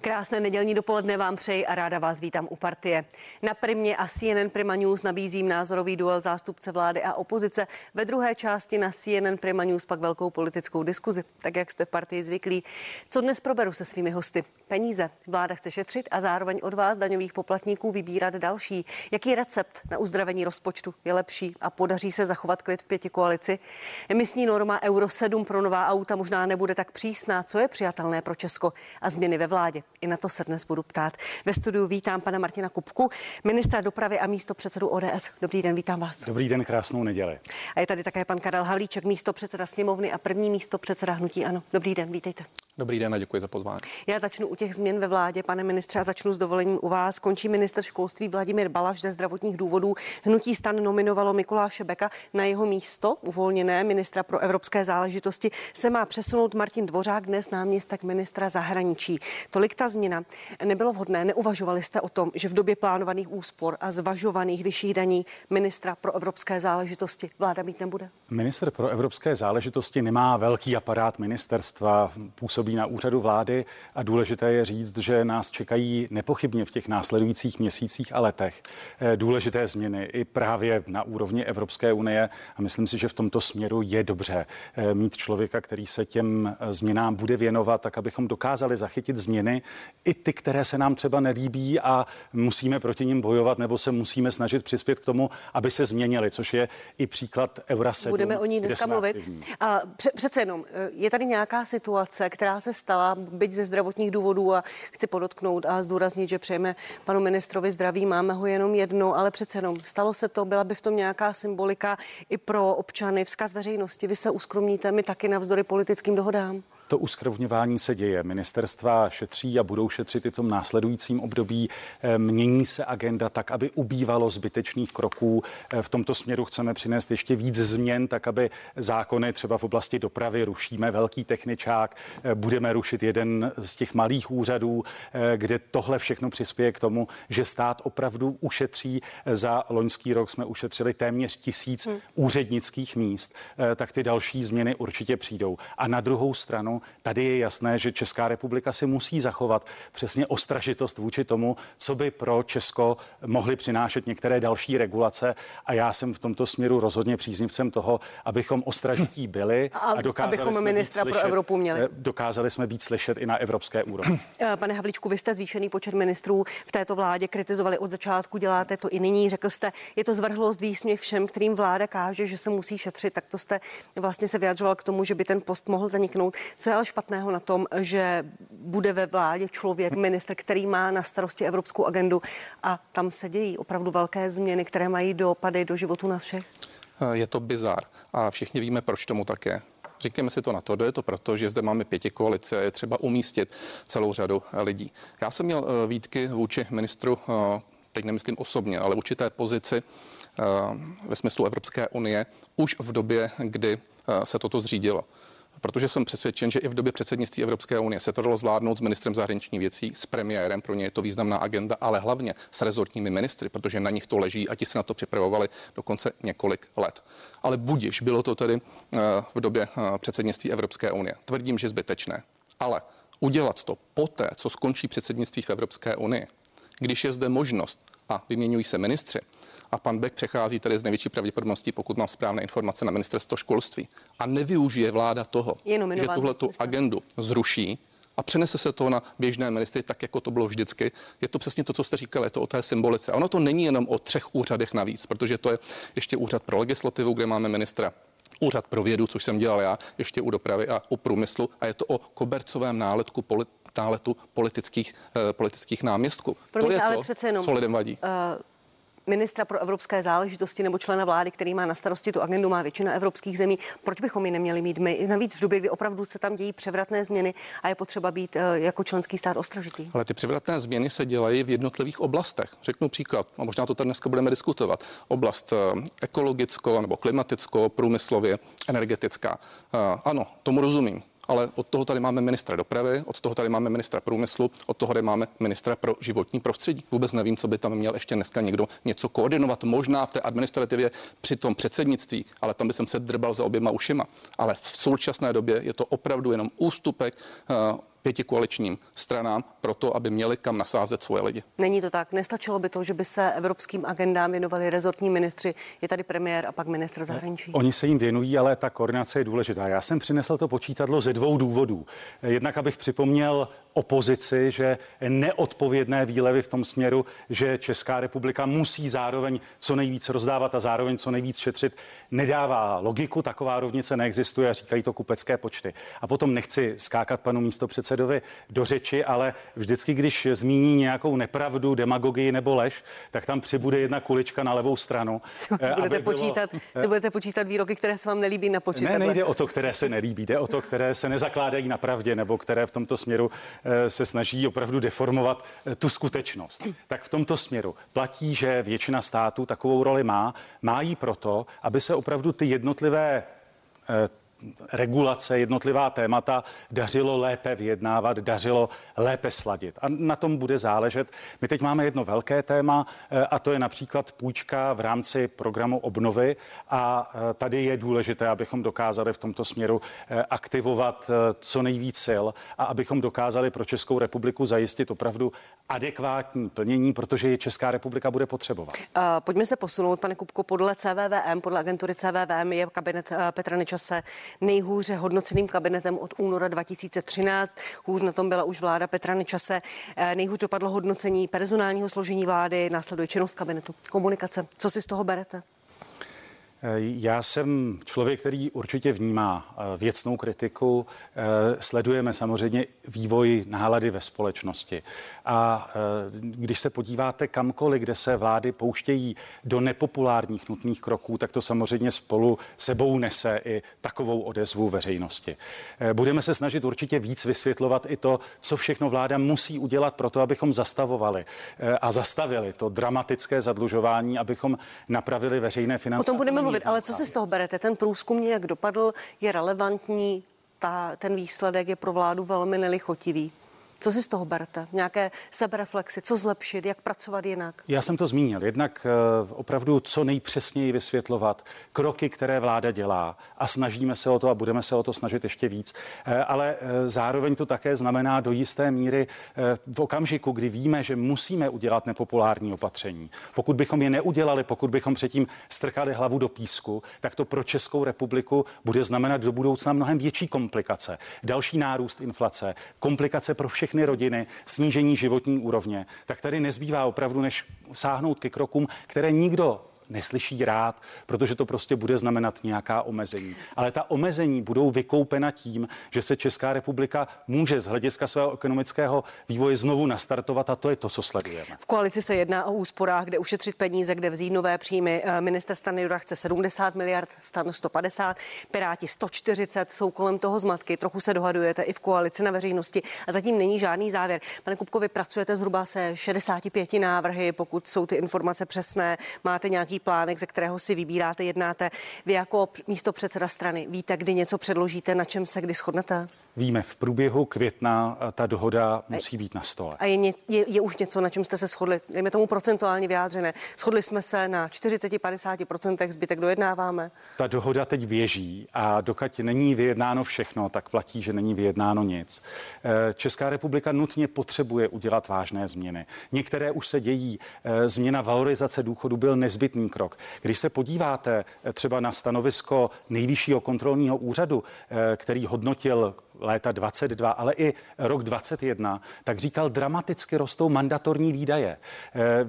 Krásné nedělní dopoledne vám přeji a ráda vás vítám u partie. Na Primě a CNN Prima News nabízím názorový duel zástupce vlády a opozice. Ve druhé části na CNN Prima News pak velkou politickou diskuzi, tak jak jste v partii zvyklí. Co dnes proberu se svými hosty? Peníze. Vláda chce šetřit a zároveň od vás, daňových poplatníků, vybírat další. Jaký recept na uzdravení rozpočtu je lepší a podaří se zachovat klid v pěti koalici? Emisní norma Euro 7 pro nová auta možná nebude tak přísná. Co je přijatelné pro Česko a změny ve vládě? I na to se dnes budu ptát. Ve studiu vítám pana Martina Kupku, ministra dopravy a místo předsedu ODS. Dobrý den, vítám vás. Dobrý den, krásnou neděli. A je tady také pan Karel Havlíček, místo předseda sněmovny a první místo předseda hnutí. Ano, dobrý den, vítejte. Dobrý den a děkuji za pozvání. Já začnu u těch změn ve vládě, pane ministře, a začnu s dovolením u vás. Končí minister školství Vladimír Balaš ze zdravotních důvodů. Hnutí stan nominovalo Mikuláše Beka na jeho místo, uvolněné ministra pro evropské záležitosti, se má přesunout Martin Dvořák, dnes náměstek ministra zahraničí. Tolik ta změna. Nebylo vhodné, neuvažovali jste o tom, že v době plánovaných úspor a zvažovaných vyšších daní ministra pro evropské záležitosti vláda mít nebude? Minister pro evropské záležitosti nemá velký aparát ministerstva, působí na úřadu vlády a důležité je říct, že nás čekají nepochybně v těch následujících měsících a letech eh, důležité změny i právě na úrovni Evropské unie a myslím si, že v tomto směru je dobře eh, mít člověka, který se těm eh, změnám bude věnovat, tak abychom dokázali zachytit změny, i ty, které se nám třeba nelíbí a musíme proti nim bojovat nebo se musíme snažit přispět k tomu, aby se změnili, což je i příklad Eura 7. Budeme o ní dneska mluvit. A pře- přece jenom, eh, je tady nějaká situace, která se stala, byť ze zdravotních důvodů a chci podotknout a zdůraznit, že přejeme panu ministrovi zdraví, máme ho jenom jedno, ale přece jenom stalo se to, byla by v tom nějaká symbolika i pro občany, vzkaz veřejnosti. Vy se uskromníte, my taky navzdory politickým dohodám. To uskrvňování se děje. Ministerstva šetří a budou šetřit i v tom následujícím období. Eh, mění se agenda tak, aby ubývalo zbytečných kroků. Eh, v tomto směru chceme přinést ještě víc změn, tak aby zákony třeba v oblasti dopravy rušíme velký techničák, eh, budeme rušit jeden z těch malých úřadů, kde tohle všechno přispěje k tomu, že stát opravdu ušetří. Za loňský rok jsme ušetřili téměř tisíc hmm. úřednických míst, tak ty další změny určitě přijdou. A na druhou stranu tady je jasné, že Česká republika si musí zachovat přesně ostražitost vůči tomu, co by pro Česko mohly přinášet některé další regulace. A já jsem v tomto směru rozhodně příznivcem toho, abychom ostražití byli a, a dokázali abychom jsme ministra být pro slyšet, Evropu měli. Eh, dokázali jsme být slyšet i na evropské úrovni. Eh, pane Havlíčku, vy jste zvýšený počet ministrů v této vládě kritizovali od začátku, děláte to i nyní. Řekl jste, je to zvrhlost výsměch všem, kterým vláda káže, že se musí šetřit, tak to jste vlastně se vyjadřoval k tomu, že by ten post mohl zaniknout. Co co je ale špatného na tom, že bude ve vládě člověk, minister, který má na starosti evropskou agendu a tam se dějí opravdu velké změny, které mají dopady do životu nás všech? Je to bizar a všichni víme, proč tomu také. Říkáme si to na to, je to proto, že zde máme pěti koalice a je třeba umístit celou řadu lidí. Já jsem měl eh, výtky vůči ministru, eh, teď nemyslím osobně, ale vůči té pozici eh, ve smyslu Evropské unie už v době, kdy se toto zřídilo protože jsem přesvědčen, že i v době předsednictví Evropské unie se to dalo zvládnout s ministrem zahraničních věcí, s premiérem, pro ně je to významná agenda, ale hlavně s rezortními ministry, protože na nich to leží a ti se na to připravovali dokonce několik let. Ale budiš, bylo to tedy eh, v době eh, předsednictví Evropské unie. Tvrdím, že zbytečné. Ale udělat to poté, co skončí předsednictví v Evropské unii, když je zde možnost a vyměňují se ministři, a pan Beck přechází tedy z největší pravděpodobností, pokud mám správné informace, na ministerstvo školství a nevyužije vláda toho, že tuhle tu agendu zruší, a přenese se to na běžné ministry, tak jako to bylo vždycky. Je to přesně to, co jste říkali, je to o té symbolice. A ono to není jenom o třech úřadech navíc, protože to je ještě úřad pro legislativu, kde máme ministra úřad pro vědu, což jsem dělal já, ještě u dopravy a u průmyslu. A je to o kobercovém náletku polit, náletu politických, eh, politických náměstků. Promiňte, to je ale to, přece jenom, co lidem vadí. Uh ministra pro evropské záležitosti nebo člena vlády, který má na starosti tu agendu, má většina evropských zemí. Proč bychom ji neměli mít my? Navíc v době, kdy opravdu se tam dějí převratné změny a je potřeba být eh, jako členský stát ostražitý. Ale ty převratné změny se dělají v jednotlivých oblastech. Řeknu příklad, a možná to tady dneska budeme diskutovat. Oblast eh, ekologicko nebo klimaticko, průmyslově, energetická. Ano, tomu rozumím ale od toho tady máme ministra dopravy, od toho tady máme ministra průmyslu, od toho tady máme ministra pro životní prostředí. Vůbec nevím, co by tam měl ještě dneska někdo něco koordinovat, možná v té administrativě při tom předsednictví, ale tam by jsem se drbal za oběma ušima. Ale v současné době je to opravdu jenom ústupek uh, pěti koaličním stranám proto, aby měli kam nasázet svoje lidi. Není to tak. Nestačilo by to, že by se evropským agendám věnovali rezortní ministři. Je tady premiér a pak ministr zahraničí. Oni se jim věnují, ale ta koordinace je důležitá. Já jsem přinesl to počítadlo ze dvou důvodů. Jednak, abych připomněl opozici, že neodpovědné výlevy v tom směru, že Česká republika musí zároveň co nejvíc rozdávat a zároveň co nejvíc šetřit, nedává logiku, taková rovnice neexistuje a říkají to kupecké počty. A potom nechci skákat panu místopředsedovi do řeči, ale vždycky, když zmíní nějakou nepravdu, demagogii nebo lež, tak tam přibude jedna kulička na levou stranu. Eh, budete, bylo... počítat, si budete počítat výroky, které se vám nelíbí na počítat. Ne, nejde o to, které se nelíbí, jde o to, které se nezakládají na pravdě nebo které v tomto směru eh, se snaží opravdu deformovat eh, tu skutečnost. Tak v tomto směru platí, že většina států takovou roli má. Má jí proto, aby se opravdu ty jednotlivé regulace, jednotlivá témata dařilo lépe vyjednávat, dařilo lépe sladit. A na tom bude záležet. My teď máme jedno velké téma eh, a to je například půjčka v rámci programu obnovy a eh, tady je důležité, abychom dokázali v tomto směru eh, aktivovat co nejvíc sil a abychom dokázali pro Českou republiku zajistit opravdu adekvátní plnění, protože je Česká republika bude potřebovat. Pojďme se posunout, pane Kupko, podle CVVM, podle agentury CVVM je kabinet Petra Nečase nejhůře hodnoceným kabinetem od února 2013. Hůř na tom byla už vláda Petra Nečase. Eh, nejhůř dopadlo hodnocení personálního složení vlády, následuje činnost kabinetu. Komunikace. Co si z toho berete? Eh, já jsem člověk, který určitě vnímá eh, věcnou kritiku. Sledujeme samozřejmě vývoj nálady ve společnosti. A když se podíváte kamkoliv, kde se vlády pouštějí do nepopulárních nutných kroků, tak to samozřejmě spolu sebou nese i takovou odezvu veřejnosti. Budeme se snažit určitě víc vysvětlovat i to, co všechno vláda musí udělat pro to, abychom zastavovali a zastavili to dramatické zadlužování, abychom napravili veřejné finance. O tom budeme mluvit, ale co si z toho berete? Ten průzkum nějak dopadl, je relevantní, ta, ten výsledek je pro vládu velmi nelichotivý. Co si z toho berete? Nějaké sebereflexy, co zlepšit, jak pracovat jinak? Já jsem to zmínil. Jednak eh, opravdu co nejpřesněji vysvětlovat kroky, které vláda dělá a snažíme se o to a budeme se o to snažit ještě víc. Eh, ale eh, zároveň to také znamená do jisté míry v okamžiku, kdy víme, že musíme udělat nepopulární opatření. Pokud bychom je neudělali, pokud bychom předtím strkali hlavu do písku, tak to pro Českou republiku bude znamenat do budoucna mnohem větší komplikace. Další nárůst inflace, komplikace pro všechny všechny rodiny, snížení životní úrovně, tak tady nezbývá opravdu, než sáhnout ke krokům, které nikdo neslyší rád, protože to prostě bude znamenat nějaká omezení. Ale ta omezení budou vykoupena tím, že se Česká republika může z hlediska svého ekonomického vývoje znovu nastartovat a to je to, co sledujeme. V koalici se jedná o úsporách, kde ušetřit peníze, kde vzít nové příjmy. Eh, minister Stanjura chce 70 miliard, stan 150, Piráti 140, jsou kolem toho zmatky. Trochu se dohadujete i v koalici na veřejnosti a zatím není žádný závěr. Pane Kupko, vy pracujete zhruba se 65 návrhy, pokud jsou ty informace přesné, máte nějaký plánek, ze kterého si vybíráte, jednáte. Vy jako místo předseda strany víte, kdy něco předložíte, na čem se kdy shodnete? Víme, v průběhu května ta dohoda musí být na stole. A je, ně, je, je už něco, na čem jste se shodli? Dejme tomu procentuálně vyjádřené. Shodli jsme se na 40-50%, zbytek dojednáváme? Ta dohoda teď běží a dokud není vyjednáno všechno, tak platí, že není vyjednáno nic. Eh, Česká republika nutně potřebuje udělat vážné změny. Některé už se dějí. Eh, změna valorizace důchodu byl nezbytný krok. Když se podíváte eh, třeba na stanovisko nejvyššího kontrolního úřadu, který hodnotil léta 22, ale i rok 21, tak říkal, dramaticky rostou mandatorní výdaje. Eh,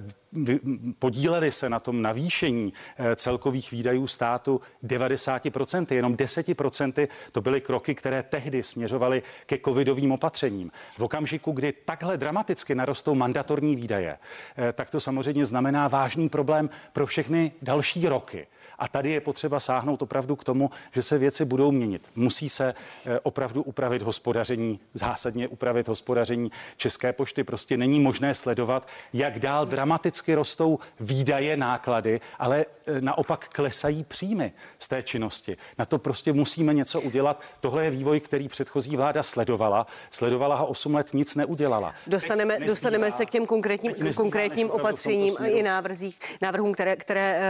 podíleli se na tom navýšení eh, celkových výdajů státu 90%, jenom 10% to byly kroky, které tehdy směřovaly ke covidovým opatřením. V okamžiku, kdy takhle dramaticky narostou mandatorní výdaje, eh, tak to samozřejmě znamená vážný problém pro všechny další roky. A tady je potřeba sáhnout opravdu k tomu, že se věci budou měnit. Musí se eh, opravdu upravit hospodaření, zásadně upravit hospodaření České pošty. Prostě není možné sledovat, jak dál dramaticky rostou výdaje, náklady, ale naopak klesají příjmy z té činnosti. Na to prostě musíme něco udělat. Tohle je vývoj, který předchozí vláda sledovala. Sledovala ho 8 let, nic neudělala. Dostaneme, dostaneme se k těm konkrétním, konkrétním opatřením i návrzích, návrhům, které, které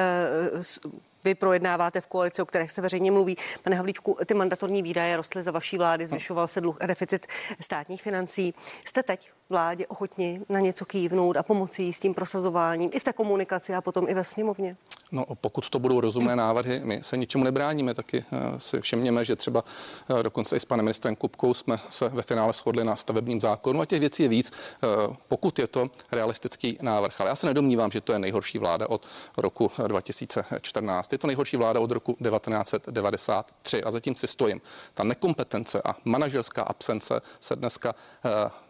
uh, vy projednáváte v koalici, o kterých se veřejně mluví. Pane Havlíčku, ty mandatorní výdaje rostly za vaší vlády, zvyšoval se dluh a deficit státních financí. Jste teď vládě ochotni na něco kývnout a pomoci s tím prosazováním i v té komunikaci a potom i ve sněmovně? No, pokud to budou rozumné návrhy, my se ničemu nebráníme, taky eh, si všimněme, že třeba eh, dokonce i s panem ministrem Kupkou jsme se ve finále shodli na stavebním zákonu a těch věcí je víc, eh, pokud je to realistický návrh. Ale já se nedomnívám, že to je nejhorší vláda od roku 2014. Je to nejhorší vláda od roku 1993 a zatím si stojím. Ta nekompetence a manažerská absence se dneska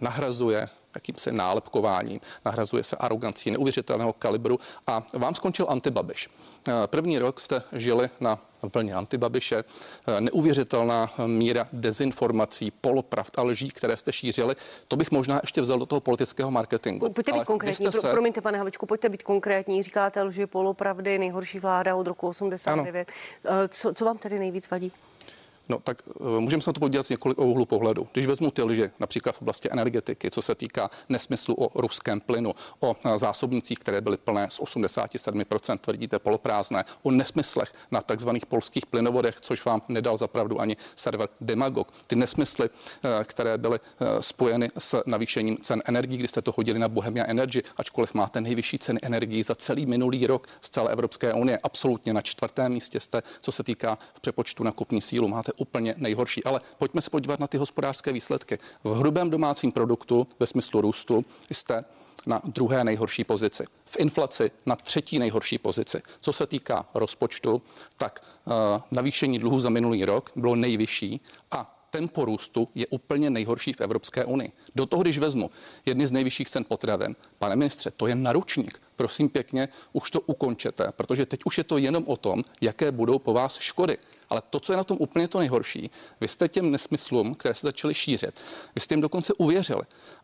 nahrazuje jakýmsi nálepkováním, nahrazuje se arogancí neuvěřitelného kalibru a vám skončil antibabiš. Eh, první rok jste žili na vlně antibabiše, eh, neuvěřitelná míra dezinformací, polopravd a lží, které jste šířili. To bych možná ještě vzal do toho politického marketingu. Pojďte být konkrétní, se... promiňte pane Havličku, pojďte být konkrétní. Říkáte lži, polopravdy, nejhorší vláda od roku 89. Ano. Eh, co, co vám tedy nejvíc vadí? No tak eh, můžeme se na to podívat z několik úhlu pohledu. Když vezmu ty lži, například v oblasti energetiky, co se týká nesmyslu o ruském plynu, o eh, zásobnicích, které byly plné z 87%, tvrdíte poloprázdné, o nesmyslech na takzvaných polských plynovodech, což vám nedal zapravdu ani server Demagog. Ty nesmysly, eh, které byly spojeny s navýšením cen energií, kdy jste to hodili na Bohemia Energy, ačkoliv máte nejvyšší ceny energií za celý minulý rok z celé Evropské unie, absolutně na čtvrtém místě jste, co se týká v přepočtu na kupní sílu. Máte úplně nejhorší. Ale pojďme se podívat na ty hospodářské výsledky. V hrubém domácím produktu ve smyslu růstu jste na druhé nejhorší pozici. V inflaci na třetí nejhorší pozici. Co se týká rozpočtu, tak uh, navýšení dluhu za minulý rok bylo nejvyšší a tempo růstu je úplně nejhorší v Evropské unii. Do toho, když vezmu jedny z nejvyšších cen potravin, pane ministře, to je naručník. Prosím pěkně, už to ukončete, protože teď už je to jenom o tom, jaké budou po vás škody. Ale to, co je na tom úplně to nejhorší, vy jste těm nesmyslům, které se začaly šířit, vy jste jim dokonce uvěřili.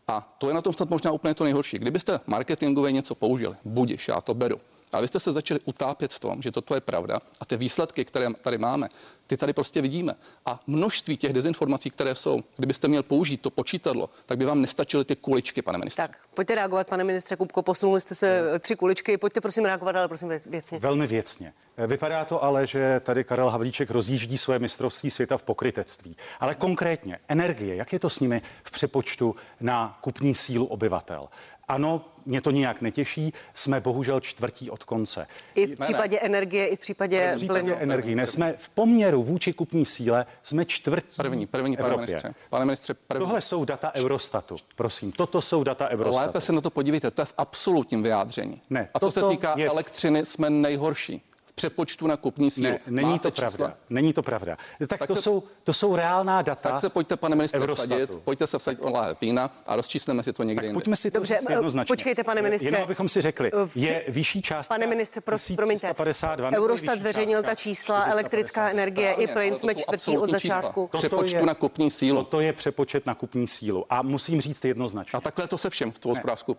A to je na tom snad možná úplně to nejhorší. Kdybyste marketingově něco použili, budiš, já to beru. Ale vy jste se začali utápět v tom, že toto je pravda a ty výsledky, které tady máme, ty tady prostě vidíme. A množství těch dezinformací, které jsou, kdybyste měl použít to počítadlo, tak by vám nestačily ty kuličky, pane ministře. Tak, pojďte reagovat, pane ministře Kupko, posunuli jste se tři kuličky, pojďte prosím reagovat, ale prosím věcně. Velmi věcně. Vypadá to ale, že tady Karel Havlíček rozjíždí svoje mistrovství světa v pokrytectví. Ale konkrétně energie, jak je to s nimi v přepočtu na kupní sílu obyvatel? Ano, mě to nijak netěší, jsme bohužel čtvrtí od konce. I v případě ne, energie, i v případě, v případě plynu. energie. Ne, jsme v poměru vůči kupní síle, jsme čtvrtí První, první, pane ministře. Pane ministře, první. Tohle jsou data Eurostatu. Prosím, toto jsou data Eurostatu. Lépe se na to podívejte, to je v absolutním vyjádření. Ne, A co se týká je... elektřiny, jsme nejhorší přepočtu na kupní sílu. Ne, není Máte to čísla? pravda. Není to pravda. Tak, tak to, se, jsou, to jsou reálná data. Tak se pojďte, pane ministře, vsadit, pojďte se vsadit o láhev vína a rozčísleme si to někde tak Pojďme si to Dobře, jednoznačně. Počkejte, pane ministře. Jenom abychom si řekli, je vyšší část. Pane ministře, prosím, promiňte. Eurostat zveřejnil ta čísla, elektrická energie i plyn jsme čtvrtí od začátku. Přepočtu na kupní sílu. To je přepočet na kupní sílu. A musím říct jednoznačně. A takhle to se všem v tvou hospodářskou.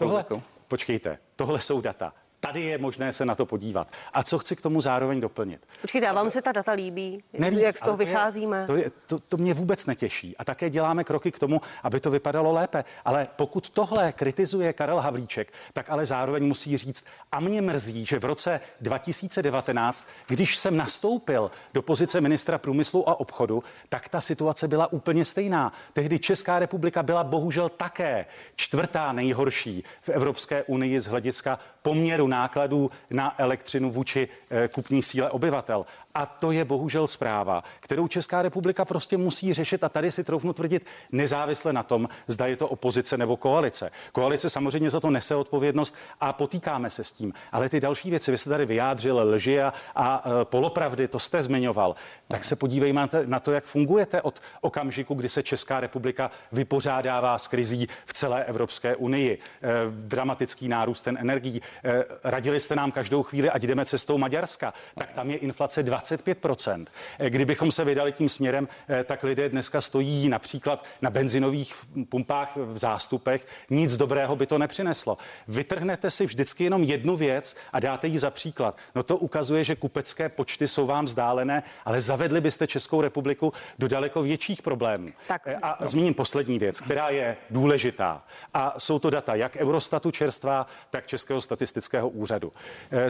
Počkejte, tohle jsou data. Tady je možné se na to podívat. A co chci k tomu zároveň doplnit? Počkejte, a vám se ta data líbí? Nelíbí, jak z toho vycházíme? To, je, to, to mě vůbec netěší. A také děláme kroky k tomu, aby to vypadalo lépe. Ale pokud tohle kritizuje Karel Havlíček, tak ale zároveň musí říct, a mě mrzí, že v roce 2019, když jsem nastoupil do pozice ministra průmyslu a obchodu, tak ta situace byla úplně stejná. Tehdy Česká republika byla bohužel také čtvrtá nejhorší v Evropské unii z hlediska poměru nákladů na elektřinu vůči eh, kupní síle obyvatel. A to je bohužel zpráva, kterou Česká republika prostě musí řešit a tady si troufnu tvrdit nezávisle na tom, zda je to opozice nebo koalice. Koalice samozřejmě za to nese odpovědnost a potýkáme se s tím. Ale ty další věci, vy jste tady vyjádřil lži a, a e, polopravdy, to jste zmiňoval. Tak se podívejme na to, jak fungujete od okamžiku, kdy se Česká republika vypořádává s krizí v celé Evropské unii. E, dramatický nárůst cen energií. E, radili jste nám každou chvíli, ať jdeme cestou Maďarska. Tak tam je inflace 20 25%. Eh, kdybychom se vydali tím směrem, eh, tak lidé dneska stojí například na benzinových pumpách v zástupech. Nic dobrého by to nepřineslo. Vytrhnete si vždycky jenom jednu věc a dáte ji za příklad. No to ukazuje, že kupecké počty jsou vám vzdálené, ale zavedli byste Českou republiku do daleko větších problémů. Tak, eh, a no. zmíním poslední věc, která je důležitá. A jsou to data jak Eurostatu čerstvá, tak Českého statistického úřadu.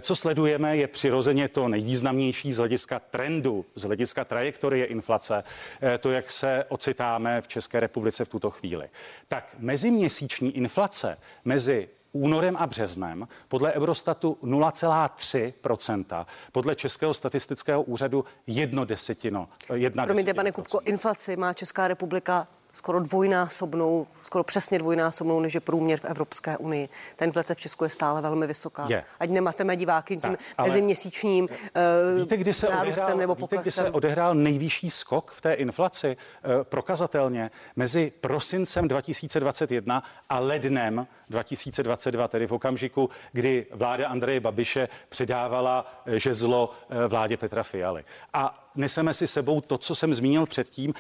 Co sledujeme, je přirozeně to nejvýznamnější z hlediska trendu, z hlediska trajektorie inflace, eh, to, jak se ocitáme v České republice v tuto chvíli. Tak meziměsíční inflace mezi únorem a březnem podle Eurostatu 0,3%, podle Českého statistického úřadu jedno desetino. Jedna Promiňte, pane Kupko, inflaci má Česká republika skoro dvojnásobnou, skoro přesně dvojnásobnou, než je průměr v Evropské unii. Ta inflace v Česku je stále velmi vysoká. Je. Ať nemateme diváky tím tak, meziměsíčním uh, víte, kdy se odehrál, nebo víte, kdy se odehrál nejvyšší skok v té inflaci uh, prokazatelně mezi prosincem 2021 a lednem 2022, tedy v okamžiku, kdy vláda Andreje Babiše předávala eh, žezlo vládě Petra Fialy. A neseme si sebou to, co jsem zmínil předtím,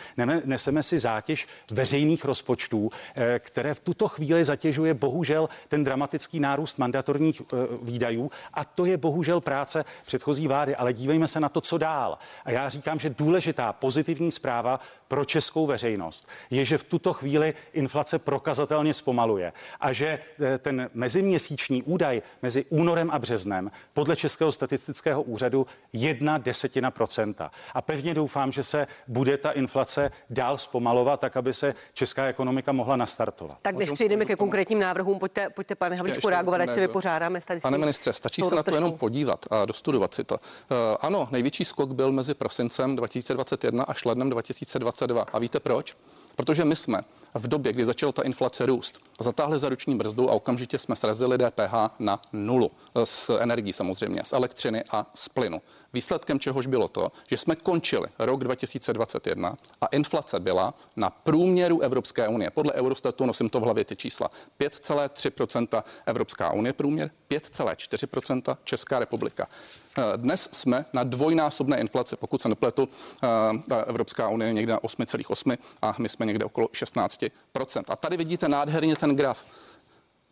neseme si zátěž veřejných rozpočtů, eh, které v tuto chvíli zatěžuje bohužel ten dramatický nárůst mandatorních eh, výdajů a to je bohužel práce předchozí vlády, ale dívejme se na to, co dál. A já říkám, že důležitá pozitivní zpráva pro českou veřejnost je, že v tuto chvíli inflace prokazatelně zpomaluje a že eh, ten meziměsíční údaj mezi únorem a březnem podle Českého statistického úřadu jedna desetina procenta. A pevně doufám, že se bude ta inflace dál zpomalovat, tak aby se česká ekonomika mohla nastartovat. Tak než přejdeme ke konkrétním návrhům, pojďte, pojďte pane Havlíčku reagovat, ať si vypořádáme. Tady pane ministře, stačí se na to jenom podívat a dostudovat si to. Uh, ano, největší skok byl mezi prosincem 2021 až lednem 2022. A víte proč? Protože my jsme v době, kdy začala ta inflace růst, zatáhli za ruční brzdu a okamžitě jsme srazili DPH na nulu z energií samozřejmě, z elektřiny a z plynu. Výsledkem čehož bylo to, že jsme končili rok 2021 a inflace byla na průměru Evropské unie. Podle Eurostatu nosím to v hlavě ty čísla. 5,3% Evropská unie průměr, 5,4% Česká republika. Dnes jsme na dvojnásobné inflaci, pokud se nepletu, ta Evropská unie je někde na 8,8 a my jsme někde okolo 16%. A tady vidíte nádherně ten graf.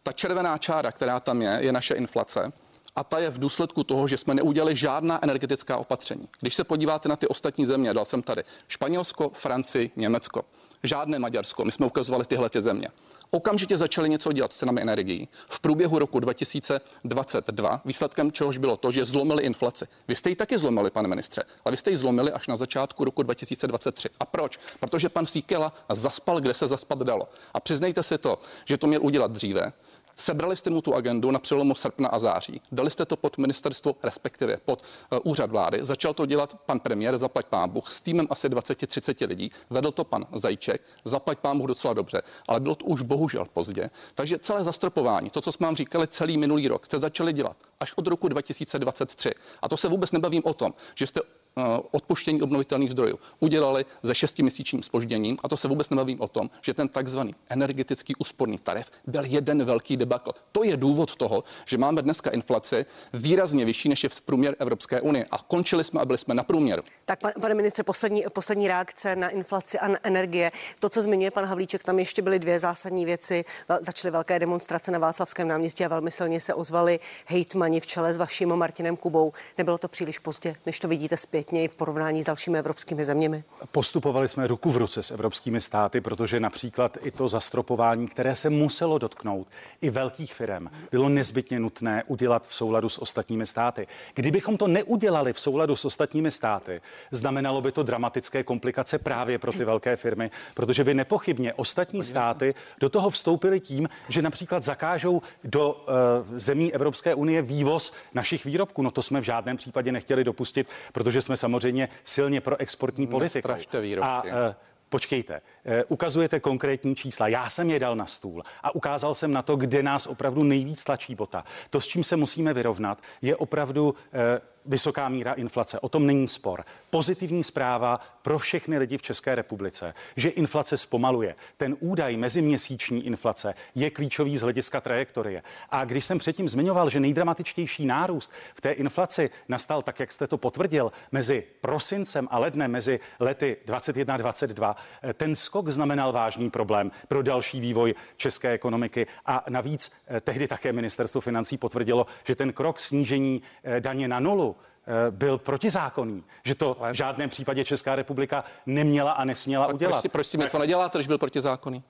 Ta červená čára, která tam je, je naše inflace a ta je v důsledku toho, že jsme neudělali žádná energetická opatření. Když se podíváte na ty ostatní země, dal jsem tady Španělsko, Francii, Německo, žádné Maďarsko, my jsme ukazovali tyhle ty země. Okamžitě začali něco dělat s cenami energií. V průběhu roku 2022 výsledkem čehož bylo to, že zlomili inflaci. Vy jste ji taky zlomili, pane ministře, ale vy jste ji zlomili až na začátku roku 2023. A proč? Protože pan Síkela zaspal, kde se zaspat dalo. A přiznejte si to, že to měl udělat dříve, Sebrali jste mu tu agendu na přelomu srpna a září. Dali jste to pod ministerstvo, respektive pod uh, úřad vlády. Začal to dělat pan premiér, zaplať pán Bůh, s týmem asi 20-30 lidí. Vedl to pan Zajíček, zaplať pán Bůh docela dobře, ale bylo to už bohužel pozdě. Takže celé zastropování, to, co jsme vám říkali celý minulý rok, jste začali dělat až od roku 2023. A to se vůbec nebavím o tom, že jste odpuštění obnovitelných zdrojů udělali se šestiměsíčním spožděním a to se vůbec nebavím o tom, že ten takzvaný energetický úsporný tarif byl jeden velký debakl. To je důvod toho, že máme dneska inflaci výrazně vyšší než je v průměr Evropské unie a končili jsme a byli jsme na průměru. Tak pane ministře, poslední, poslední reakce na inflaci a na energie. To, co zmiňuje pan Havlíček, tam ještě byly dvě zásadní věci. Začaly velké demonstrace na Václavském náměstí a velmi silně se ozvali hejtmani v čele s vaším Martinem Kubou. Nebylo to příliš pozdě, než to vidíte zpět? Zpětně i v porovnání s dalšími evropskými zeměmi? Postupovali jsme ruku v ruce s evropskými státy, protože například i to zastropování, které se muselo dotknout i velkých firm, bylo nezbytně nutné udělat v souladu s ostatními státy. Kdybychom to neudělali v souladu s ostatními státy, znamenalo by to dramatické komplikace právě pro ty velké firmy, protože by nepochybně ostatní státy do toho vstoupily tím, že například zakážou do uh, zemí Evropské unie vývoz našich výrobků. No to jsme v žádném případě nechtěli dopustit, protože jsme jsme samozřejmě silně pro exportní politiku. A uh, Počkejte, uh, ukazujete konkrétní čísla. Já jsem je dal na stůl a ukázal jsem na to, kde nás opravdu nejvíc tlačí bota. To, s čím se musíme vyrovnat, je opravdu uh, vysoká míra inflace. O tom není spor. Pozitivní zpráva pro všechny lidi v České republice, že inflace zpomaluje. Ten údaj meziměsíční inflace je klíčový z hlediska trajektorie. A když jsem předtím zmiňoval, že nejdramatičtější nárůst v té inflaci nastal, tak jak jste to potvrdil, mezi prosincem a lednem, mezi lety 21 a 22, ten skok znamenal vážný problém pro další vývoj české ekonomiky. A navíc eh, tehdy také ministerstvo financí potvrdilo, že ten krok snížení eh, daně na nulu byl protizákonný, že to v žádném případě Česká republika neměla a nesměla udělat. Proč, proč si to neděláte, když byl protizákonný?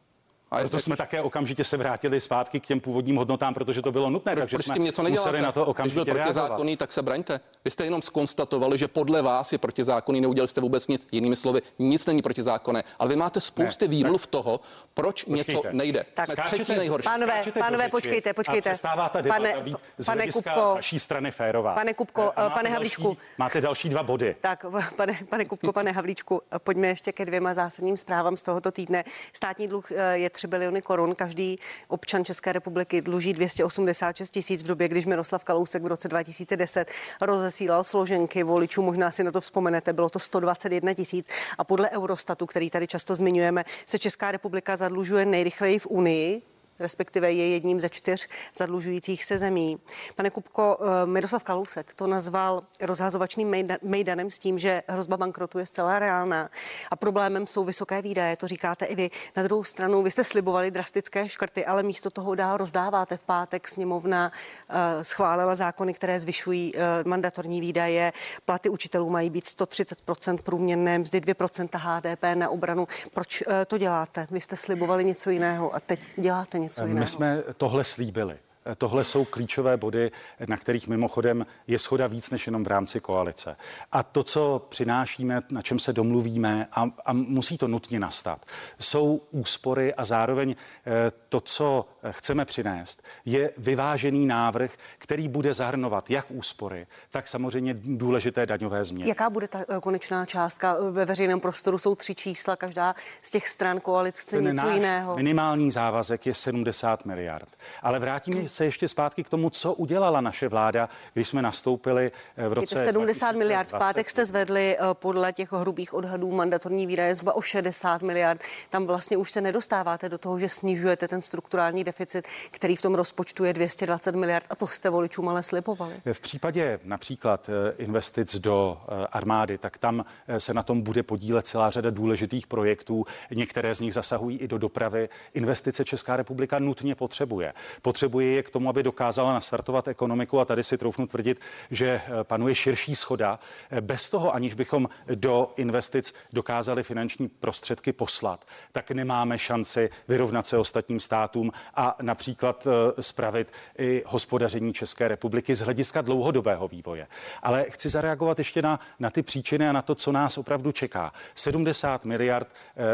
A Proto jsme také okamžitě se vrátili zpátky k těm původním hodnotám, protože to bylo nutné. Proč, takže proč s jsme tím něco museli neděláte? na to Když okamžitě byl reagovat. protizákonný, tak se braňte. Vy jste jenom skonstatovali, že podle vás je protizákonný, neudělali jste vůbec nic. Jinými slovy, nic není protizákonné. Ale vy máte spousty výmluv toho, proč něco Počkejte. nejde. Tak Jsme Skáčete- třetí nejhorší. Pánové, pánové, počkejte, počkejte. A přestává ta debata Pane- být z pane hlediska Kupko. vaší strany férová. Pane Kupko, pane další- Havlíčku. Máte další dva body. Tak, pane, pane Kupko, pane Havlíčku, pojďme ještě ke dvěma zásadním zprávám z tohoto týdne. Státní dluh eh, je 3 biliony korun. Každý občan České republiky dluží 286 tisíc v době, když Miroslav Kalousek v roce 2010 rozesílal složenky voličů. Možná si na to vzpomenete, bylo to 121 tisíc. A podle Eurostatu, který tady často zmiňujeme, se Česká republika zadlužuje nejrychleji v Unii respektive je jedním ze čtyř zadlužujících se zemí. Pane Kupko, eh, Miroslav Kalousek to nazval rozhazovačným mejda- mejdanem s tím, že hrozba bankrotu je zcela reálná a problémem jsou vysoké výdaje, to říkáte i vy. Na druhou stranu, vy jste slibovali drastické škrty, ale místo toho dál rozdáváte. V pátek sněmovna eh, schválila zákony, které zvyšují eh, mandatorní výdaje. Platy učitelů mají být 130% průměrné mzdy, 2% HDP na obranu. Proč to děláte? Vy jste slibovali něco jiného a teď děláte něco jiného. My jsme tohle slíbili. Tohle jsou klíčové body, na kterých mimochodem je schoda víc než jenom v rámci koalice. A to, co přinášíme, na čem se domluvíme a, a musí to nutně nastat, jsou úspory a zároveň eh, to, co chceme přinést, je vyvážený návrh, který bude zahrnovat jak úspory, tak samozřejmě důležité daňové změny. Jaká bude ta eh, konečná částka? Ve veřejném prostoru jsou tři čísla, každá z těch stran koalic chce Ten něco jiného. minimální závazek je 70 miliard. Ale vrátíme se ještě zpátky k tomu, co udělala naše vláda, když jsme nastoupili eh, v roce Je to 70 miliard. V 2020. pátek jste zvedli eh, podle těch hrubých odhadů mandatorní výdaje zhruba o 60 miliard. Tam vlastně už se nedostáváte do toho, že snižujete ten strukturální deficit, který v tom rozpočtu je 220 miliard a to jste voličům ale slibovali. V případě například eh, investic do armády, tak tam se na tom bude podílet celá řada důležitých projektů. Některé z nich zasahují i do dopravy. Investice Česká republika nutně potřebuje. Potřebuje je k tomu, aby dokázala nastartovat ekonomiku a tady si troufnu tvrdit, že eh, panuje širší schoda. Eh, Bez toho, aniž bychom do investic dokázali finanční prostředky poslat, tak nemáme šanci vyrovnat se ostatním státům a například eh, spravit i hospodaření České republiky z hlediska dlouhodobého vývoje. Ale chci zareagovat ještě na, na ty příčiny a na to, co nás opravdu čeká. 70 miliard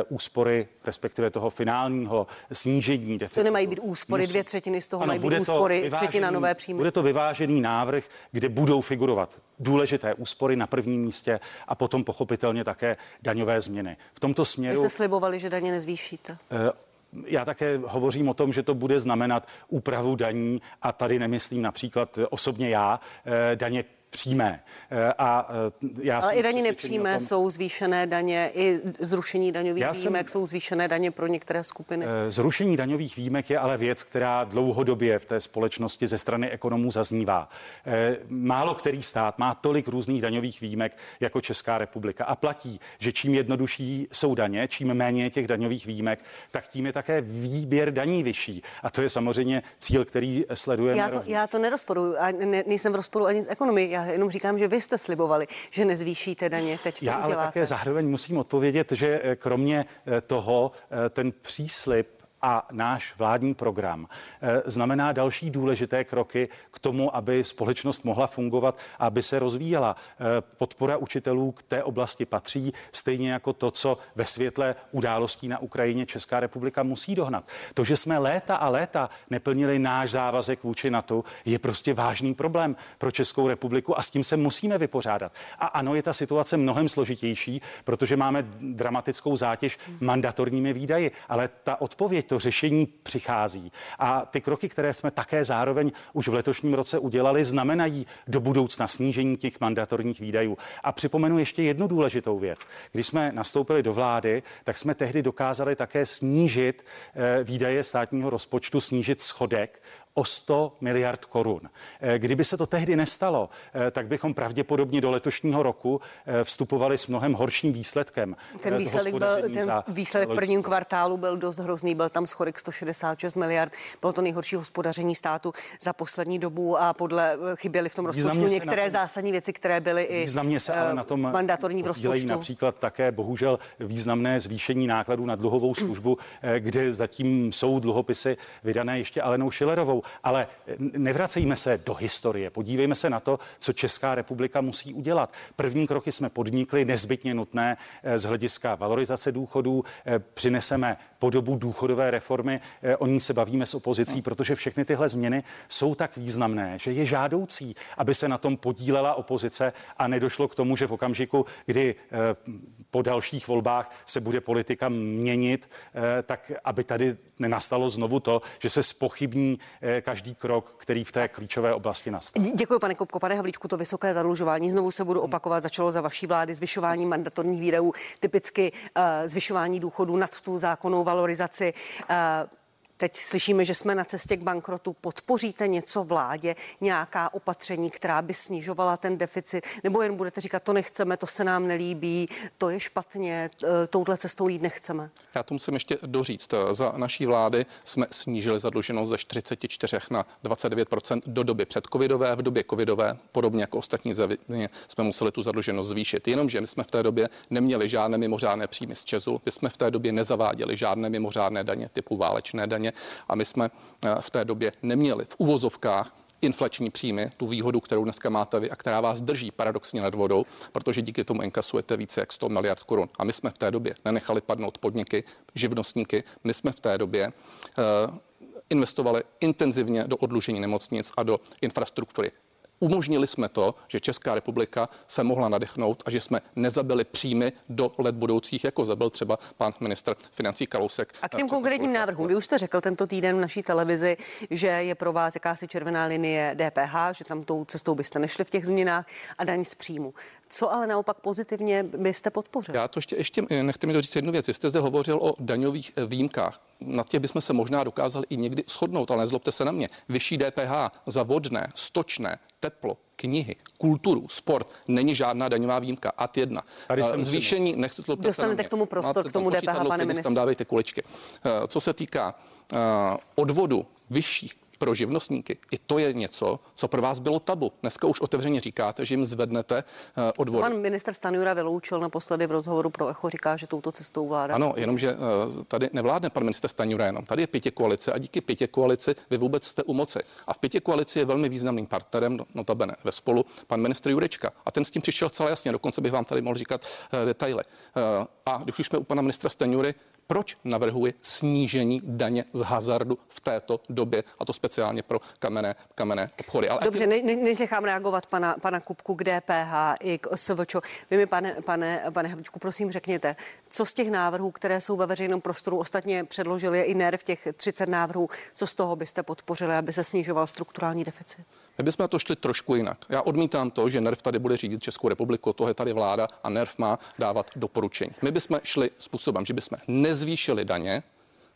úspory, respektive toho finálního snížení deficitu. To nemají být úspory, dvě třetiny z toho mají být bude úspory, vyvážený- třetina nové příjmy. Bude to vyvážený návrh, kde budou figurovat důležité úspory na prvním místě a potom pochopitelně také daňové změny. V tomto Vy směru jste slibovali, že daně nezvýšíte. Eh, já také hovořím o tom, že to bude znamenat úpravu daní a tady nemyslím například osobně já, eh, daně přímé. Eh, A eh, já Ale i daně nepřímé tom, jsou zvýšené daně, i zrušení daňových Já jsem- výjimek jsou zvýšené daně pro některé skupiny. Eh, Zrušení daňových výjimek je ale věc, která dlouhodobě v té společnosti ze strany ekonomů zaznívá. Málo který stát má tolik různých daňových výjimek jako Česká republika a platí, že čím jednodušší jsou daně, čím méně těch daňových výjimek, tak tím je také výběr daní vyšší. A to je samozřejmě cíl, který sledujeme. Já to, já to nerozporuji a ne, nejsem v rozporu ani s ekonomií. Já jenom říkám, že vy jste slibovali, že nezvýšíte daně. Teď to Já ale uděláte. také zároveň musím odpovědět, že eh, kromě eh, toho eh, ten příslip a náš vládní program eh, znamená další důležité kroky k tomu, aby společnost mohla fungovat, aby se rozvíjela. Eh, Podpora učitelů k té oblasti patří, stejně jako to, co ve světle událostí na Ukrajině Česká republika musí dohnat. To, že jsme léta a léta neplnili náš závazek vůči NATO, je prostě vážný problém pro Českou republiku a s tím se musíme vypořádat. A ano, je ta situace mnohem složitější, protože máme dramatickou zátěž mandatorními výdaji, ale ta odpověď, to řešení přichází. A ty kroky, které jsme také zároveň už v letošním roce udělali, znamenají do budoucna snížení těch mandatorních výdajů. A připomenu ještě jednu důležitou věc. Když jsme nastoupili do vlády, tak jsme tehdy dokázali také snížit eh, výdaje státního rozpočtu, snížit schodek o 100 miliard korun. Eh, kdyby se to tehdy nestalo, eh, tak bychom pravděpodobně do letošního roku eh, vstupovali s mnohem horším výsledkem. Ten výsledek, byl, ten výsledek v prvním kvartálu byl dost hrozný, byl tam schodek 166 miliard, bylo to nejhorší hospodaření státu za poslední dobu a podle chyběly v tom rozpočtu některé tom, zásadní věci, které byly i významně se ale na tom mandatorní v rozpočtu. například také bohužel významné zvýšení nákladů na dluhovou službu, kde zatím jsou dluhopisy vydané ještě Alenou Šilerovou. Ale nevracejme se do historie. Podívejme se na to, co Česká republika musí udělat. První kroky jsme podnikli, nezbytně nutné eh, z hlediska valorizace důchodů. Eh, přineseme podobu důchodové reformy. Eh, o ní se bavíme s opozicí, protože všechny tyhle změny jsou tak významné, že je žádoucí, aby se na tom podílela opozice a nedošlo k tomu, že v okamžiku, kdy po dalších volbách se bude politika měnit, tak aby tady nenastalo znovu to, že se spochybní každý krok, který v té klíčové oblasti nastal. Děkuji, pane Kopko. Pane Havlíčku, to vysoké zadlužování, znovu se budu opakovat, začalo za vaší vlády zvyšování mandatorních výdajů, typicky uh, zvyšování důchodů nad tu zákonnou valorizaci. Uh, Teď slyšíme, že jsme na cestě k bankrotu. Podpoříte něco vládě, nějaká opatření, která by snižovala ten deficit, nebo jen budete říkat, to nechceme, to se nám nelíbí, to je špatně, touhle cestou jít nechceme? Já to musím ještě doříct. Za naší vlády jsme snížili zadluženost ze 44 na 29% do doby předcovidové. V době covidové, podobně jako ostatní země, jsme museli tu zadluženost zvýšit. Jenomže my jsme v té době neměli žádné mimořádné příjmy z Česu, my jsme v té době nezaváděli žádné mimořádné daně typu válečné daně a my jsme eh, v té době neměli v uvozovkách inflační příjmy, tu výhodu, kterou dneska máte vy a která vás drží paradoxně nad vodou, protože díky tomu inkasujete více jak 100 miliard korun. A my jsme v té době nenechali padnout podniky, živnostníky, my jsme v té době uh, investovali intenzivně do odlužení nemocnic a do infrastruktury. Umožnili jsme to, že Česká republika se mohla nadechnout a že jsme nezabili příjmy do let budoucích, jako zabil třeba pan ministr financí Kalousek. A k těm konkrétním návrhům. Vy už jste řekl tento týden v naší televizi, že je pro vás jakási červená linie DPH, že tam tou cestou byste nešli v těch změnách a daň z příjmu. Co ale naopak pozitivně byste podpořil? Já to ještě, ještě nechte mi doříct jednu věc. Jste zde hovořil o daňových eh, výjimkách. Na těch bychom se možná dokázali i někdy shodnout, ale nezlobte se na mě. Vyšší DPH za vodné, stočné, teplo, knihy, kulturu, sport není žádná daňová výjimka. Ad jedna. Tady jsem Zvýšení, nechci zlobte Dostanete k tomu prostor, k tomu DPH, pane ministře. Tam dávejte kuličky. Eh, co se týká odvodu vyšších pro živnostníky. I to je něco, co pro vás bylo tabu. Dneska už otevřeně říkáte, že jim zvednete eh, odvody. Pan minister Stanjura vyloučil naposledy v rozhovoru pro Echo, říká, že touto cestou vláda. Ano, jenomže eh, tady nevládne pan minister Stanjura jenom. Tady je pětě koalice a díky pětě koalici vy vůbec jste u moci. A v pětě koalici je velmi významným partnerem, no, notabene ve spolu, pan ministr Jurečka. A ten s tím přišel celé jasně, dokonce bych vám tady mohl říkat uh, detaily. A když už jsme u pana ministra Stanjury, proč navrhuje snížení daně z hazardu v této době, a to speciálně pro kamenné, kamenné obchody. Ale Dobře, ne, ne, nechám reagovat pana, pana Kupku k DPH i k SVČ. Vy mi, pane, pane, pane Havličku, prosím řekněte, co z těch návrhů, které jsou ve veřejném prostoru, ostatně předložili i NER v těch 30 návrhů, co z toho byste podpořili, aby se snižoval strukturální deficit? My bychom to šli trošku jinak. Já odmítám to, že NERV tady bude řídit Českou republiku, to je tady vláda a NERV má dávat doporučení. My bychom šli způsobem, že bychom nezvýšili daně,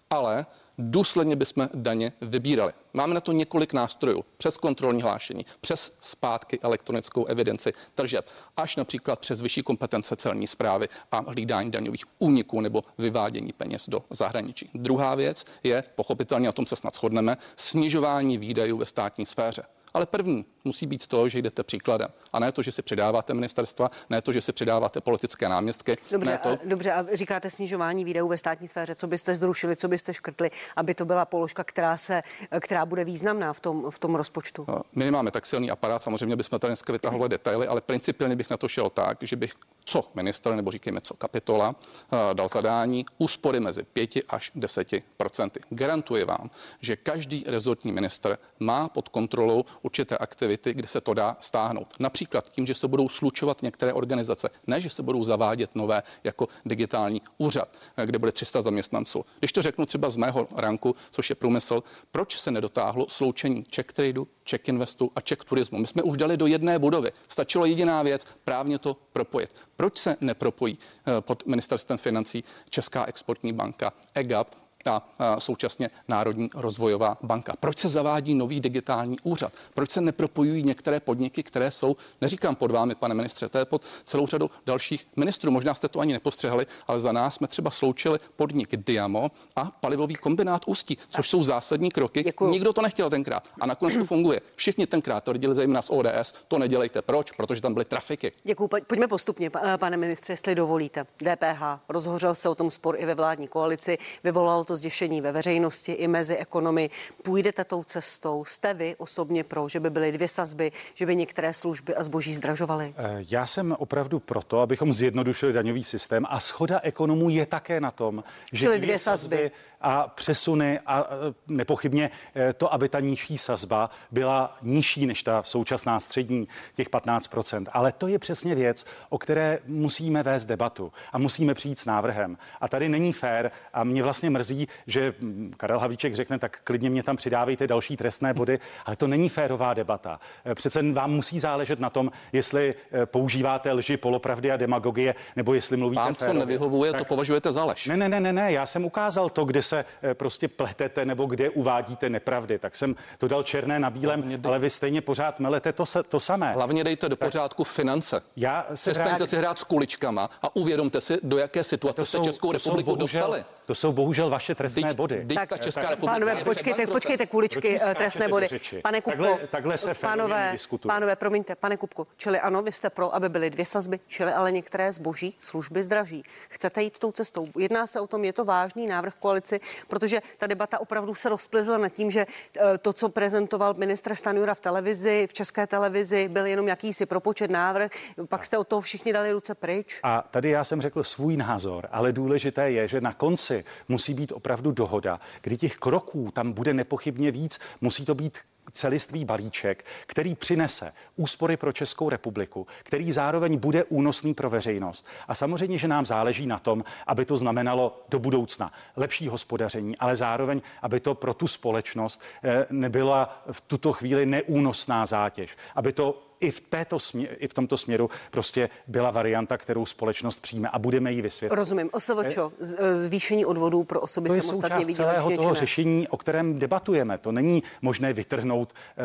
ale důsledně bychom daně vybírali. Máme na to několik nástrojů, přes kontrolní hlášení, přes zpátky elektronickou evidenci tržeb, až například přes vyšší kompetence celní zprávy a hlídání daňových úniků nebo vyvádění peněz do zahraničí. Druhá věc je, pochopitelně na tom se snad shodneme, snižování výdajů ve státní sféře. Ale první musí být to, že jdete příkladem. A ne to, že si přidáváte ministerstva, ne to, že si přidáváte politické náměstky. Dobře, ne to... a, dobře, a říkáte snižování výdajů ve státní sféře. Co byste zrušili, co byste škrtli, aby to byla položka, která, se, která bude významná v tom, v tom rozpočtu? No, my nemáme tak silný aparát, samozřejmě bychom tady dneska vytahovali detaily, ale principiálně bych na to šel tak, že bych co minister, nebo říkejme co kapitola, eh, dal zadání úspory mezi 5 až 10 procenty. Garantuji vám, že každý rezortní minister má pod kontrolou určité aktivity, kde se to dá stáhnout. Například tím, že se budou slučovat některé organizace, ne, že se budou zavádět nové jako digitální úřad, kde bude 300 zaměstnanců. Když to řeknu třeba z mého ranku, což je průmysl, proč se nedotáhlo sloučení Czech Tradu, Czech Investu a Czech Turismu? My jsme už dali do jedné budovy. Stačilo jediná věc, právně to propojit. Proč se nepropojí eh, pod ministerstvem financí Česká exportní banka, EGAP a, současně Národní rozvojová banka. Proč se zavádí nový digitální úřad? Proč se nepropojují některé podniky, které jsou, neříkám pod vámi, pane ministře, to je pod celou řadu dalších ministrů. Možná jste to ani nepostřehli, ale za nás jsme třeba sloučili podnik Diamo a palivový kombinát Ústí, což jsou zásadní kroky. Děkuju. Nikdo to nechtěl tenkrát a nakonec to funguje. Všichni tenkrát to viděli zejména z ODS. To nedělejte. Proč? Protože tam byly trafiky. Děkuji. Pojďme postupně, pane ministře, jestli dovolíte. DPH. Rozhořel se o tom spor i ve vládní koalici. Vyvolalo to zděšení ve veřejnosti i mezi ekonomy. Půjdete tou cestou? Jste vy osobně pro, že by byly dvě sazby, že by některé služby a zboží zdražovaly? Eh, já jsem opravdu proto, abychom zjednodušili daňový systém a schoda ekonomů je také na tom, že Čili dvě sazby. a přesuny a e, nepochybně e, to, aby ta nižší sazba byla nižší než ta současná střední, těch 15%. Ale to je přesně věc, o které musíme vést debatu a musíme přijít s návrhem. A tady není fér a mě vlastně mrzí, že mm, Karel Havlíček řekne, tak klidně mě tam přidávejte další trestné body, ale to není férová debata. E, přece vám musí záležet na tom, jestli používáte lži, polopravdy a demagogie, nebo jestli mluvíte Vám, co férově. nevyhovuje, tak... to považujete za lež. Ne, ne, ne, ne, ne, já jsem ukázal to, kde se eh, prostě pletete nebo kde uvádíte nepravdy. Tak jsem to dal černé na bílém, dej- ale vy stejně pořád melete to, se- to samé. Hlavně dejte do pořádku finance. Já se Přestaňte rád- si hrát s kuličkama a uvědomte si, do jaké situace se Českou to republiku bohužel, dostali. to jsou bohužel vaše trestné Teď- body. teď ta Česká republika Pánové, počkejte, počkejte, kuličky, eh, trestné body. řeči? Pane Kupko, Takhle- takhle se pánové, pánové, promiňte, pane Kupko, čili ano, vy jste pro, aby byly dvě sazby, čili ale některé zboží, služby zdraží. Chcete jít tou cestou? Jedná se o tom, je to vážný návrh v koalici, protože ta debata opravdu se rozplizla nad tím, že eh, to, co prezentoval ministr Stanjura v televizi, v české televizi, byl jenom jakýsi propočet návrh, pak jste od toho všichni dali ruce pryč. A tady já jsem řekl svůj názor, ale důležité je, že na konci musí být opravdu dohoda, kdy těch kroků tam bude nepochybně víc, musí to být celistvý balíček, který přinese úspory pro Českou republiku, který zároveň bude únosný pro veřejnost. A samozřejmě, že nám záleží na tom, aby to znamenalo do budoucna lepší hospodaření, ale zároveň, aby to pro tu společnost eh, nebyla v tuto chvíli neúnosná zátěž, aby to i v, této smě, i v tomto směru prostě byla varianta, kterou společnost přijme a budeme ji vysvětlit. Rozumím. OSVČO, z- eh, zvýšení odvodů pro osoby To je samostatně součást celého toho činné. řešení, o kterém debatujeme. To není možné vytrhnout eh,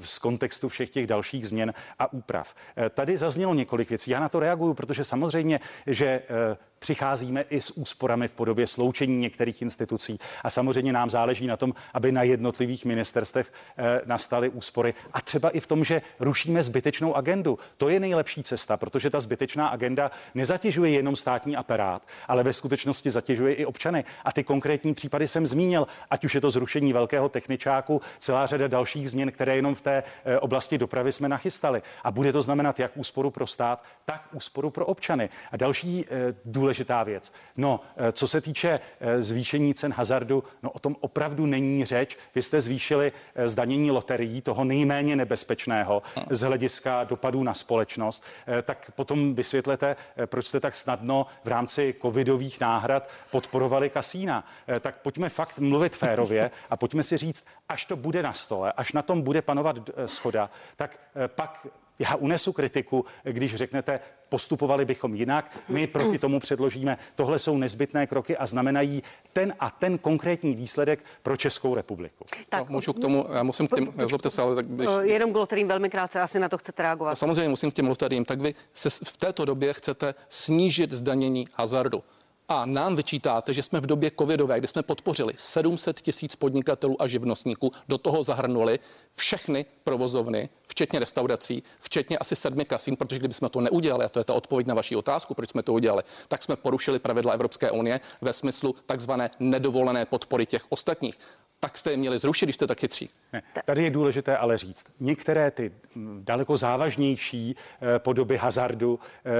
z kontextu všech těch dalších změn a úprav. Eh, Tady zaznělo několik věcí. Já na to reaguju, protože samozřejmě, že eh, přicházíme i s úsporami v podobě sloučení některých institucí a samozřejmě nám záleží na tom, aby na jednotlivých ministerstvech eh, nastaly úspory a třeba i v tom, že rušíme zbytečnou agendu. To je nejlepší cesta, protože ta zbytečná agenda nezatěžuje jenom státní aparát, ale ve skutečnosti zatěžuje i občany. A ty konkrétní případy jsem zmínil, ať už je to zrušení velkého techničáku, celá řada dalších změn, které jenom v té eh, oblasti dopravy jsme nachystali. A bude to znamenat jak úsporu pro stát, tak úsporu pro občany. A další eh, důležitá věc. No, eh, co se týče eh, zvýšení cen hazardu, no o tom opravdu není řeč. Vy jste zvýšili eh, zdanění loterií, toho nejméně nebezpečného z hlediska dopadů na společnost. Tak potom vysvětlete, proč jste tak snadno v rámci covidových náhrad podporovali kasína. Tak pojďme fakt mluvit férově a pojďme si říct, až to bude na stole, až na tom bude panovat schoda, tak pak já unesu kritiku, když řeknete, postupovali bychom jinak, my proti tomu předložíme. Tohle jsou nezbytné kroky a znamenají ten a ten konkrétní výsledek pro Českou republiku. No, můžu k tomu, já musím k těm, nezlobte se, ale tak když, Eh, Jenom k velmi krátce, asi na to chcete reagovat. samozřejmě musím k těm loteriím, tak vy se v této době chcete snížit zdanění hazardu. A nám vyčítáte, že jsme v době covidové, kdy jsme podpořili 700 tisíc podnikatelů a živnostníků, do toho zahrnuli všechny provozovny, včetně restaurací, včetně asi sedmi kasín, protože kdybychom to neudělali, a to je ta odpověď na vaši otázku, proč jsme to udělali, tak jsme porušili pravidla Evropské unie ve smyslu takzvané nedovolené podpory těch ostatních. Tak jste je měli zrušit, když jste tak chytří. Ne, tady je důležité ale říct, některé ty daleko závažnější eh, podoby hazardu eh,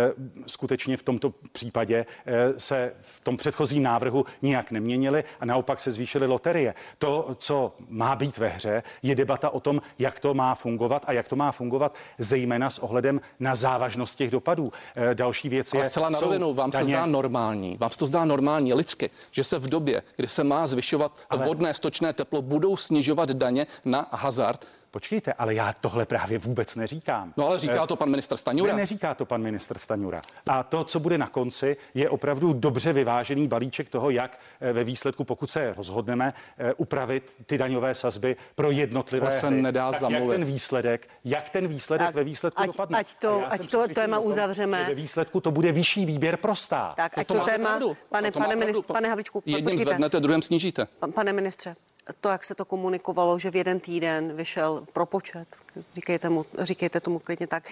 skutečně v tomto případě eh, se v tom předchozím návrhu nijak neměnily a naopak se zvýšily loterie. To, co má být ve hře, je debata o tom, jak to má fungovat a jak to má fungovat zejména s ohledem na závažnost těch dopadů. Další věc je... Ale zcela na rovinu, vám se daně- zdá normální, vám se to zdá normální lidsky, že se v době, kdy se má zvyšovat Ale- vodné stočné teplo, budou snižovat daně na hazard. Počkejte, ale já tohle právě vůbec neříkám. No ale říká to pan ministr Staňura. Ne, neříká to pan ministr Staňura. A to, co bude na konci, je opravdu dobře vyvážený balíček toho, jak eh, ve výsledku, pokud se rozhodneme, eh, upravit ty daňové sazby pro jednotlivé To se hry. nedá Tak zamluvit. Jak ten výsledek, jak ten výsledek Tak, ve výsledku ať- dopadne. ať to- ať to téma tom, uzavřeme. Ve výsledku to bude vyšší výběr pro stát. Tak, No ať to to téma, pravdu. pane, No to pane, pravdu. ministr, pane Havličku, Jedním počkejte. zvednete, druhým snížíte. Pa- Pane ministře, to, jak se to komunikovalo, že v jeden týden vyšel propočet, říkejte, mu, říkejte tomu klidně tak,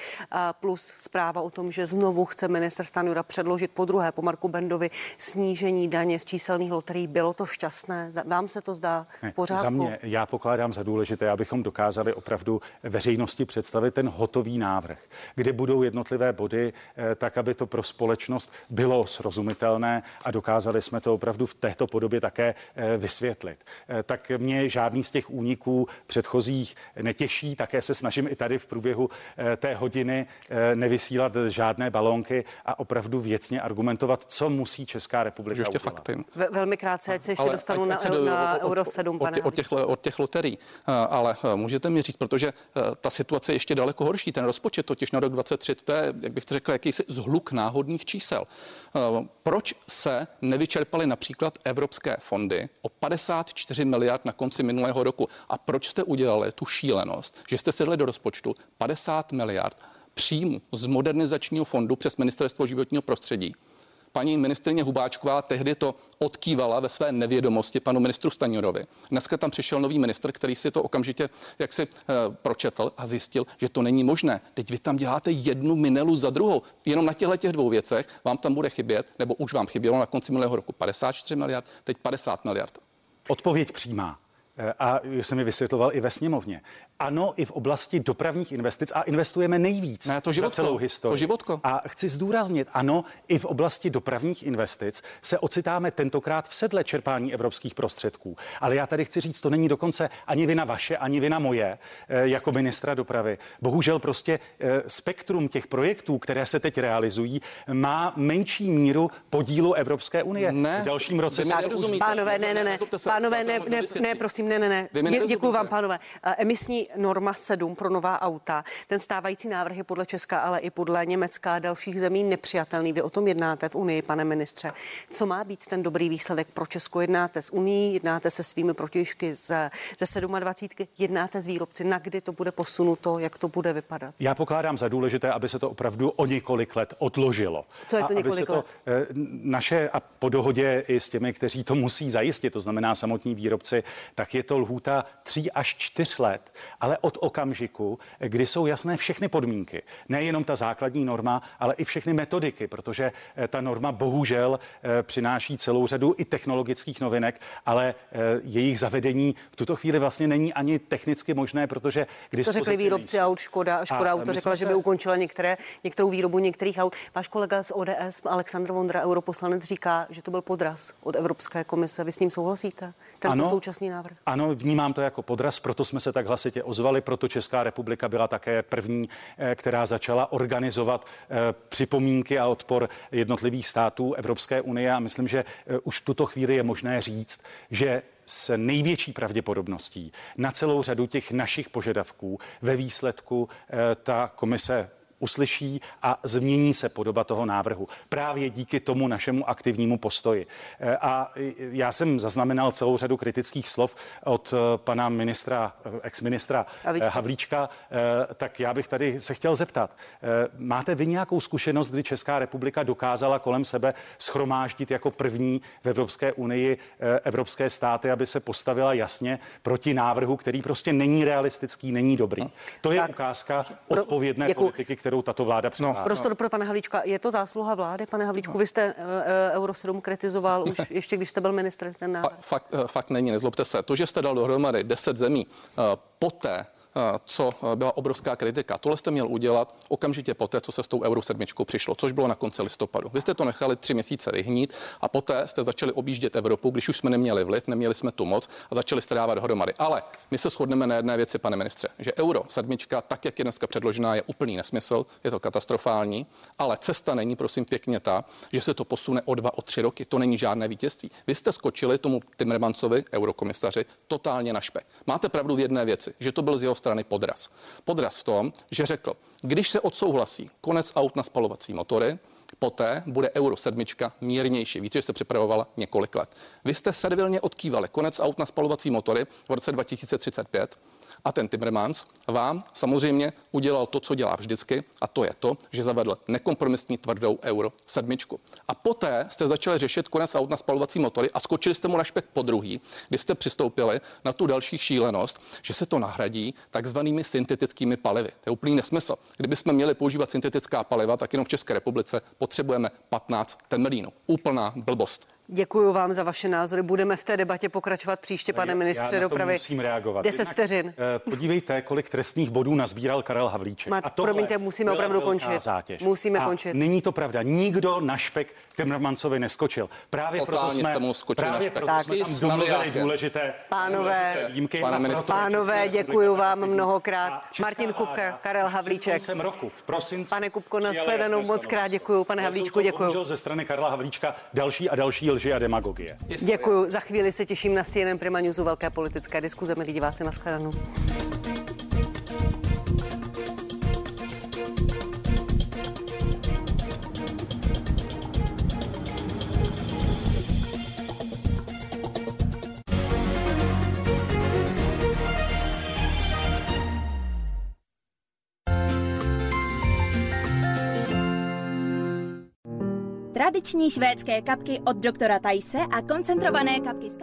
plus zpráva o tom, že znovu chce minister Stanjura předložit po druhé po Marku Bendovi snížení daně z číselných loterií. Bylo to šťastné? Vám se to zdá Ne, pořádku? Za mě, já pokládám za důležité, abychom dokázali opravdu veřejnosti představit ten hotový návrh, kde budou jednotlivé body, eh, tak aby to pro společnost bylo srozumitelné a dokázali jsme to opravdu v této podobě také eh, vysvětlit. Eh, Tak mě žádný z těch úniků předchozích netěší, také se snažím i tady v průběhu eh, té hodiny eh, nevysílat žádné balónky a opravdu věcně argumentovat, co musí Česká republika Ještě udělat. fakty. Ve, velmi krátce, ať se ještě dostanu ať- na, ať se do- na od- Euro 7, od, pane od, těch, od těch loterií. Eh, Ale můžete mi říct, protože ta situace je ještě daleko horší. Ten rozpočet totiž na rok 23, to je, jak bych to řekl, jakýsi zhluk náhodných čísel. Proč se nevyčerpaly například evropské fondy o 54 miliard na konci minulého roku? A proč jste udělali tu šílenost, že jste sedli do rozpočtu 50 miliard příjmu z modernizačního fondu přes Ministerstvo životního prostředí? Paní ministrině Hubáčková tehdy to odkývala ve své nevědomosti panu ministru Staňurovi. Dneska tam přišel nový ministr, který si to okamžitě jaksi e, pročetl a zjistil, že to není možné. Teď vy tam děláte jednu minelu za druhou. Jenom na těchto těch dvou věcech vám tam bude chybět, nebo už vám chybělo na konci minulého roku 54 miliard, teď 50 miliard. Odpověď přímá. Eh, A jsem mi vysvětloval i ve sněmovně. Ano, i v oblasti dopravních investic a investujeme nejvíc Ne, to za životko, celou historii. to životko. A chci zdůraznit, ano, i v oblasti dopravních investic se ocitáme tentokrát v sedle čerpání evropských prostředků. Ale já tady chci říct, to není dokonce ani vina vaše, ani vina moje eh, jako ministra dopravy. Bohužel prostě eh, spektrum těch projektů, které se teď realizují, má menší míru podílu Evropské unie. Ne, v dalším roce se to už nerozumíte. Pánové, ne, ne, ne, pánové, ne, ne, ne, prosím, ne, ne, ne. Dě, děkuji vám, pánové. Eh, Norma 7 pro nová auta. Ten stávající návrh je podle Česka, ale i podle Německa a dalších zemí nepřijatelný. Vy o tom jednáte v Unii, pane ministře. Co má být ten dobrý výsledek pro Česko? Jednáte s Unii, jednáte se svými protěžky ze, ze 27, jednáte s výrobci, na kdy to bude posunuto, jak to bude vypadat? Já pokládám za důležité, aby se to opravdu o několik let odložilo. Co je to a několik se to let? eh, naše a po dohodě i s těmi, kteří to musí zajistit, to znamená samotní výrobci, tak je to lhůta tří až čtyř let, ale od okamžiku, kdy jsou jasné všechny podmínky. Nejenom ta základní norma, ale i všechny metodiky, protože eh, ta norma bohužel eh, přináší celou řadu i technologických novinek, ale eh, jejich zavedení v tuto chvíli vlastně není ani technicky možné, protože k To řekli výrobci aut Škoda. Škoda A Auto řekla, jsme že by se- ukončila některé, některou výrobu některých aut. Váš kolega z ODS, Aleksandr Vondra, europoslanec, říká, že to byl podraz od Evropské komise. Vy s ním souhlasíte? Tento Ano. současný návrh? Ano, vnímám to jako podraz, proto jsme se tak hlasitě ozvali, proto Česká republika byla také první, eh, která začala organizovat eh, připomínky a odpor jednotlivých států Evropské unie. A myslím, že eh, už v tuto chvíli je možné říct, že s největší pravděpodobností na celou řadu těch našich požadavků ve výsledku ta komise uslyší a změní se podoba toho návrhu. Právě díky tomu našemu aktivnímu postoji. Eh, A já jsem zaznamenal celou řadu kritických slov od eh, pana ministra, eh, ex-ministra Havlíčka. Havlíčka, tak já bych tady se chtěl zeptat. Máte vy nějakou zkušenost, kdy Česká republika dokázala kolem sebe schromáždit jako první v Evropské unii evropské státy, aby se postavila jasně proti návrhu, který prostě není realistický, není dobrý. To je Tak. ukázka odpovědné děkuji. politiky, kterou tato vláda předvádí. Prostor pro pana Havlíčka. Je to zásluha vlády, pane Havlíčku? Vy jste uh, Euro 7 kritizoval už ještě, když jste byl ministr ten návrh. Fakt, eh, fakt není, nezlobte se. To, že jste dal dohromady 10 zemí eh, poté, co eh, byla obrovská kritika. Tohle jste měl udělat okamžitě poté, co se s tou Euro 7 přišlo, což bylo na konci listopadu. Vy jste to nechali tři měsíce vyhnít a poté jste začali objíždět Evropu, když už jsme neměli vliv, neměli jsme tu moc a začali jste dávat dohromady. Ale my se shodneme na jedné věci, pane ministře, že Euro 7, tak jak je dneska předložená, je úplný nesmysl, je to katastrofální, ale cesta není, prosím, pěkně ta, že se to posune o dva, o tři roky. To není žádné vítězství. Vy jste skočili tomu Timmermansovi, eurokomisaři, totálně na špek. Máte pravdu v jedné věci, že to byl z jeho strany podraz. Podraz v tom, že řekl, když se odsouhlasí konec aut na spalovací motory, Poté bude Euro 7 mírnější. Víte, že se připravovala několik let. Vy jste servilně odkývali konec aut na spalovací motory v roce 2035 a ten Timmermans vám samozřejmě udělal to, co dělá vždycky, a to je to, že zavedl nekompromisní tvrdou euro sedmičku. A poté jste začali řešit konec aut na spalovací motory a skočili jste mu na špek po druhý, kdy jste přistoupili na tu další šílenost, že se to nahradí takzvanými syntetickými palivy. To je úplný nesmysl. Kdybychom měli používat syntetická paliva, tak jenom v České republice potřebujeme 15 temelínů. Úplná blbost. Děkuji vám za vaše názory. Budeme v té debatě pokračovat příště, pane ministře Já na to dopravy. musím reagovat. 10 Jednak, vteřin. eh, Podívejte, kolik trestných bodů nazbíral Karel Havlíček. Mat- a tohle promiňte, musíme opravdu končit. Zátěž. Musíme a končit. Není to pravda. Nikdo na špek Timmermansovi neskočil. Právě Totálně proto jsme, jste mu skočili na právě špek. proto Tak. jsme tam domluvili důležité, Pánové, důležité výjimky. pane ministře. Pánové, děkuji vám mnohokrát. Martin Kupka, Karel Havlíček. koncem roku v prosinci Pane Kupko, nashledanou, moc krát děkuju, pane Havlíčku, to bohužel ze strany Karla Havlíčka další a další lži a demagogie. Děkuji. Za chvíli se těším na CNN Prima News velké politické diskuze. Milí diváci, nashledanou. Tradiční švédské kapky od doktora Tajse a koncentrované kapky z